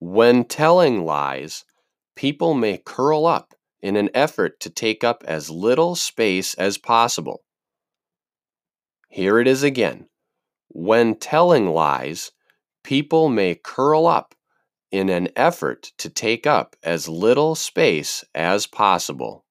When telling lies, people may curl up in an effort to take up as little space as possible. Here it is again. When telling lies, people may curl up in an effort to take up as little space as possible.